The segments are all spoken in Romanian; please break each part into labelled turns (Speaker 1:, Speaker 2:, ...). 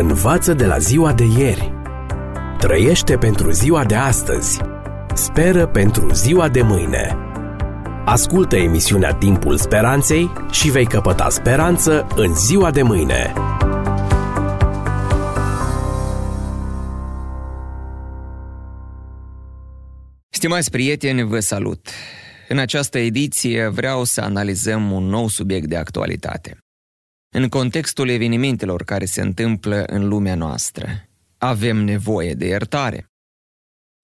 Speaker 1: Învață de la ziua de ieri. Trăiește pentru ziua de astăzi. Speră pentru ziua de mâine. Ascultă emisiunea Timpul Speranței și vei căpăta speranță în ziua de mâine.
Speaker 2: Stimați prieteni, vă salut! În această ediție vreau să analizăm un nou subiect de actualitate. În contextul evenimentelor care se întâmplă în lumea noastră, avem nevoie de iertare.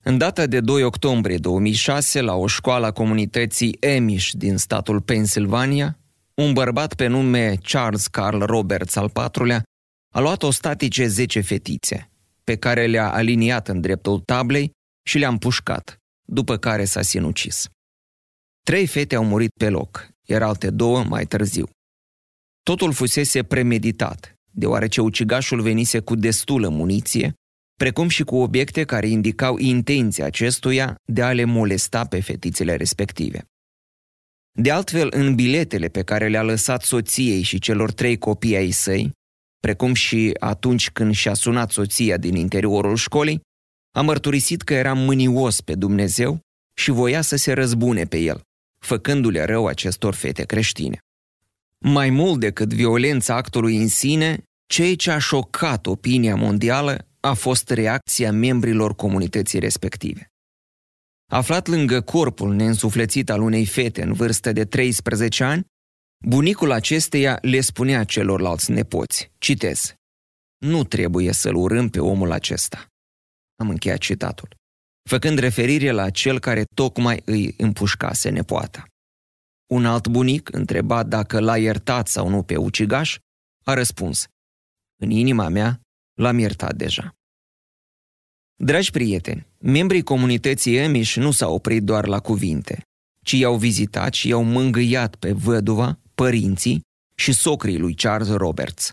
Speaker 2: În data de 2 octombrie 2006, la o școală a comunității Amish din statul Pennsylvania, un bărbat pe nume Charles Carl Roberts al patrulea a luat o statice 10 fetițe, pe care le-a aliniat în dreptul tablei și le-a împușcat, după care s-a sinucis. Trei fete au murit pe loc, iar alte două mai târziu. Totul fusese premeditat, deoarece ucigașul venise cu destulă muniție, precum și cu obiecte care indicau intenția acestuia de a le molesta pe fetițele respective. De altfel, în biletele pe care le-a lăsat soției și celor trei copii ai săi, precum și atunci când și-a sunat soția din interiorul școlii, a mărturisit că era mânios pe Dumnezeu și voia să se răzbune pe el, făcându-le rău acestor fete creștine. Mai mult decât violența actului în sine, ceea ce a șocat opinia mondială a fost reacția membrilor comunității respective. Aflat lângă corpul neînsuflețit al unei fete în vârstă de 13 ani, bunicul acesteia le spunea celorlalți nepoți, citez, Nu trebuie să-l urâm pe omul acesta. Am încheiat citatul, făcând referire la cel care tocmai îi împușcase nepoata. Un alt bunic, întrebat dacă l-a iertat sau nu pe ucigaș, a răspuns, În inima mea l-am iertat deja. Dragi prieteni, membrii comunității Amish nu s-au oprit doar la cuvinte, ci i-au vizitat și i-au mângâiat pe văduva, părinții și socrii lui Charles Roberts.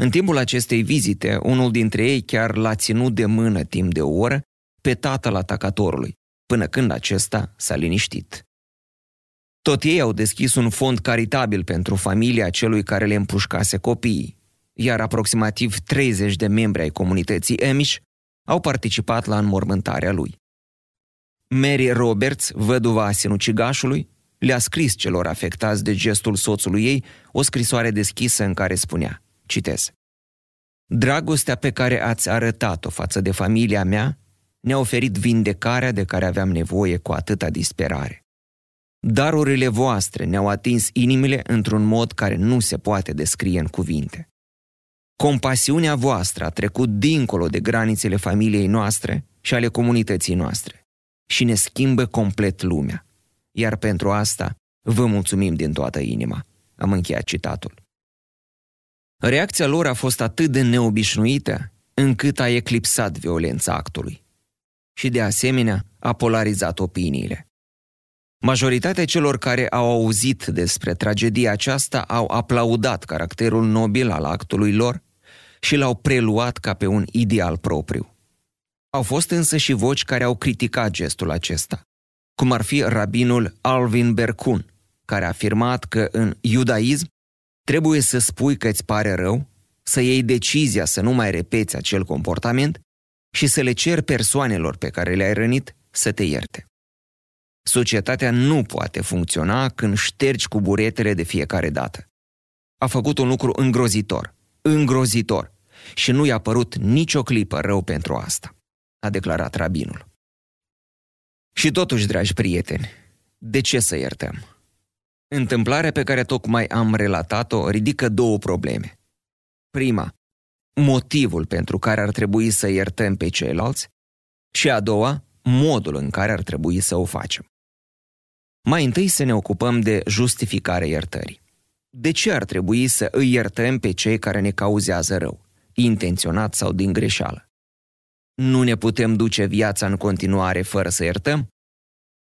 Speaker 2: În timpul acestei vizite, unul dintre ei chiar l-a ținut de mână timp de o oră pe tatăl atacatorului, până când acesta s-a liniștit. Tot ei au deschis un fond caritabil pentru familia celui care le împușcase copiii, iar aproximativ 30 de membri ai comunității Amish au participat la înmormântarea lui. Mary Roberts, văduva sinucigașului, le-a scris celor afectați de gestul soțului ei o scrisoare deschisă în care spunea, citez, Dragostea pe care ați arătat-o față de familia mea ne-a oferit vindecarea de care aveam nevoie cu atâta disperare. Darurile voastre ne-au atins inimile într-un mod care nu se poate descrie în cuvinte. Compasiunea voastră a trecut dincolo de granițele familiei noastre și ale comunității noastre și ne schimbă complet lumea. Iar pentru asta vă mulțumim din toată inima. Am încheiat citatul. Reacția lor a fost atât de neobișnuită încât a eclipsat violența actului. Și de asemenea a polarizat opiniile. Majoritatea celor care au auzit despre tragedia aceasta au aplaudat caracterul nobil al actului lor și l-au preluat ca pe un ideal propriu. Au fost însă și voci care au criticat gestul acesta, cum ar fi rabinul Alvin Berkun, care a afirmat că în iudaism trebuie să spui că îți pare rău, să iei decizia să nu mai repeți acel comportament și să le cer persoanelor pe care le-ai rănit să te ierte. Societatea nu poate funcționa când ștergi cu buretele de fiecare dată. A făcut un lucru îngrozitor, îngrozitor, și nu i-a părut nicio clipă rău pentru asta, a declarat rabinul. Și totuși, dragi prieteni, de ce să iertăm? Întâmplarea pe care tocmai am relatat-o ridică două probleme. Prima, motivul pentru care ar trebui să iertăm pe ceilalți și a doua, modul în care ar trebui să o facem. Mai întâi să ne ocupăm de justificarea iertării. De ce ar trebui să îi iertăm pe cei care ne cauzează rău, intenționat sau din greșeală? Nu ne putem duce viața în continuare fără să iertăm?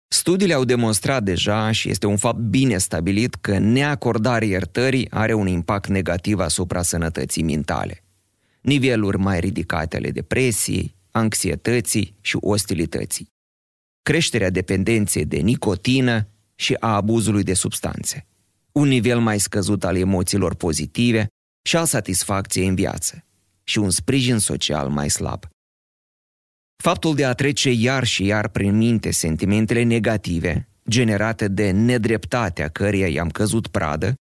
Speaker 2: Studiile au demonstrat deja și este un fapt bine stabilit că neacordarea iertării are un impact negativ asupra sănătății mentale. Niveluri mai ridicate ale depresiei, anxietății și ostilității creșterea dependenței de nicotină și a abuzului de substanțe, un nivel mai scăzut al emoțiilor pozitive și al satisfacției în viață, și un sprijin social mai slab. Faptul de a trece iar și iar prin minte sentimentele negative, generate de nedreptatea căreia i-am căzut pradă,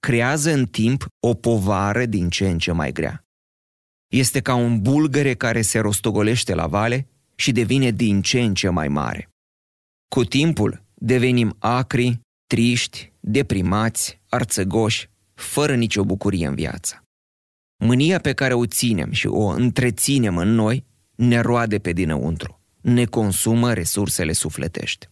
Speaker 2: creează în timp o povară din ce în ce mai grea. Este ca un bulgăre care se rostogolește la vale și devine din ce în ce mai mare. Cu timpul devenim acri, triști, deprimați, arțăgoși, fără nicio bucurie în viață. Mânia pe care o ținem și o întreținem în noi ne roade pe dinăuntru, ne consumă resursele sufletești.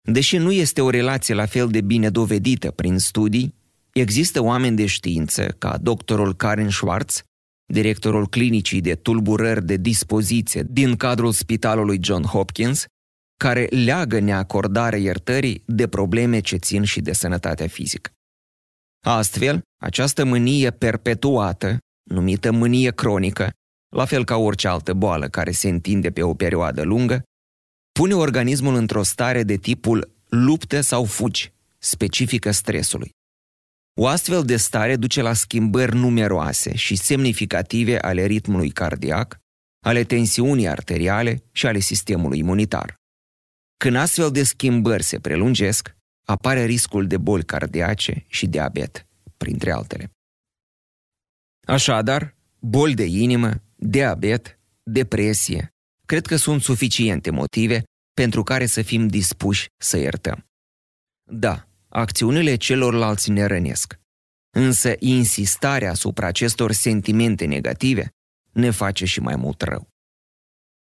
Speaker 2: Deși nu este o relație la fel de bine dovedită prin studii, există oameni de știință, ca doctorul Karen Schwartz, directorul clinicii de tulburări de dispoziție din cadrul spitalului John Hopkins, care leagă neacordarea iertării de probleme ce țin și de sănătatea fizică. Astfel, această mânie perpetuată, numită mânie cronică, la fel ca orice altă boală care se întinde pe o perioadă lungă, pune organismul într-o stare de tipul luptă sau fugi, specifică stresului. O astfel de stare duce la schimbări numeroase și semnificative ale ritmului cardiac, ale tensiunii arteriale și ale sistemului imunitar. Când astfel de schimbări se prelungesc, apare riscul de boli cardiace și diabet, printre altele. Așadar, boli de inimă, diabet, depresie, cred că sunt suficiente motive pentru care să fim dispuși să iertăm. Da, acțiunile celorlalți ne rănesc, însă insistarea asupra acestor sentimente negative ne face și mai mult rău.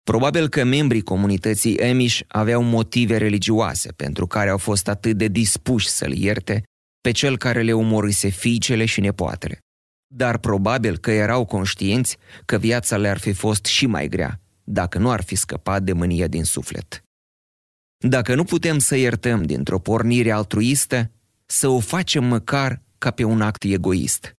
Speaker 2: Probabil că membrii comunității Amish aveau motive religioase pentru care au fost atât de dispuși să-l ierte pe cel care le omorise fiicele și nepoatele. Dar probabil că erau conștienți că viața le-ar fi fost și mai grea dacă nu ar fi scăpat de mânia din suflet. Dacă nu putem să iertăm dintr-o pornire altruistă, să o facem măcar ca pe un act egoist.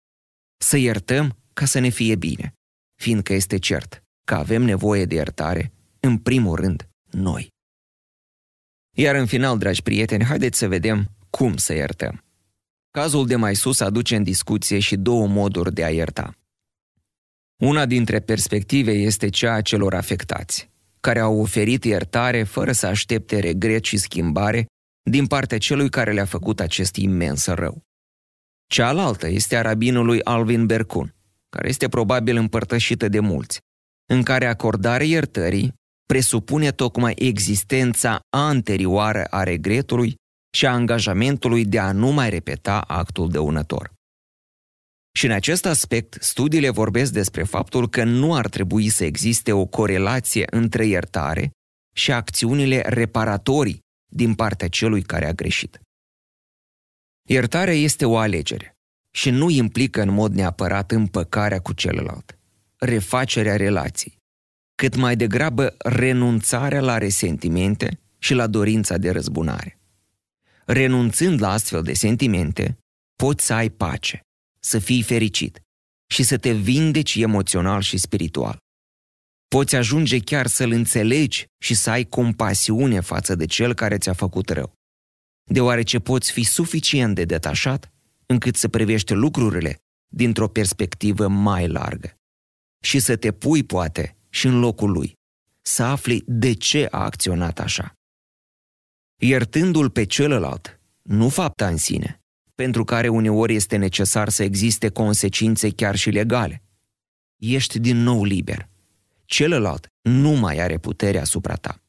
Speaker 2: Să iertăm ca să ne fie bine, fiindcă este cert că avem nevoie de iertare, în primul rând, noi. Iar în final, dragi prieteni, haideți să vedem cum să iertăm. Cazul de mai sus aduce în discuție și două moduri de a ierta. Una dintre perspective este cea a celor afectați, care au oferit iertare fără să aștepte regret și schimbare din partea celui care le-a făcut acest imens rău. Cealaltă este a rabinului Alvin Berkun, care este probabil împărtășită de mulți, în care acordarea iertării presupune tocmai existența anterioară a regretului și a angajamentului de a nu mai repeta actul dăunător. Și în acest aspect, studiile vorbesc despre faptul că nu ar trebui să existe o corelație între iertare și acțiunile reparatorii din partea celui care a greșit. Iertarea este o alegere și nu implică în mod neapărat împăcarea cu celălalt, refacerea relației, cât mai degrabă renunțarea la resentimente și la dorința de răzbunare. Renunțând la astfel de sentimente, poți să ai pace, să fii fericit și să te vindeci emoțional și spiritual. Poți ajunge chiar să-l înțelegi și să ai compasiune față de cel care ți-a făcut rău, deoarece poți fi suficient de detașat încât să privești lucrurile dintr-o perspectivă mai largă și să te pui, poate, și în locul lui, să afli de ce a acționat așa. Iertându-l pe celălalt, nu fapta în sine, pentru care uneori este necesar să existe consecințe chiar și legale. Ești din nou liber. Celălalt nu mai are putere asupra ta.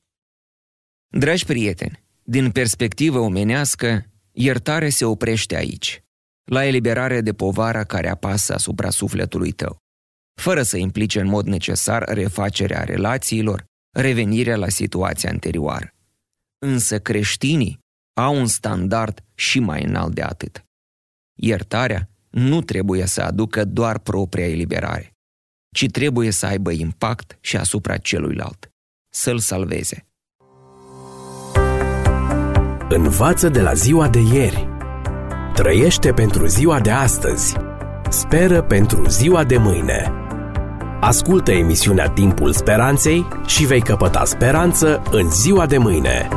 Speaker 2: Dragi prieteni, din perspectivă omenească, iertare se oprește aici, la eliberare de povara care apasă asupra sufletului tău, fără să implice în mod necesar refacerea relațiilor, revenirea la situația anterioară. Însă creștinii au un standard și mai înalt de atât. Iertarea nu trebuie să aducă doar propria eliberare, ci trebuie să aibă impact și asupra celuilalt, să-l salveze.
Speaker 1: Învață de la ziua de ieri. Trăiește pentru ziua de astăzi. Speră pentru ziua de mâine. Ascultă emisiunea Timpul Speranței și vei căpăta speranță în ziua de mâine.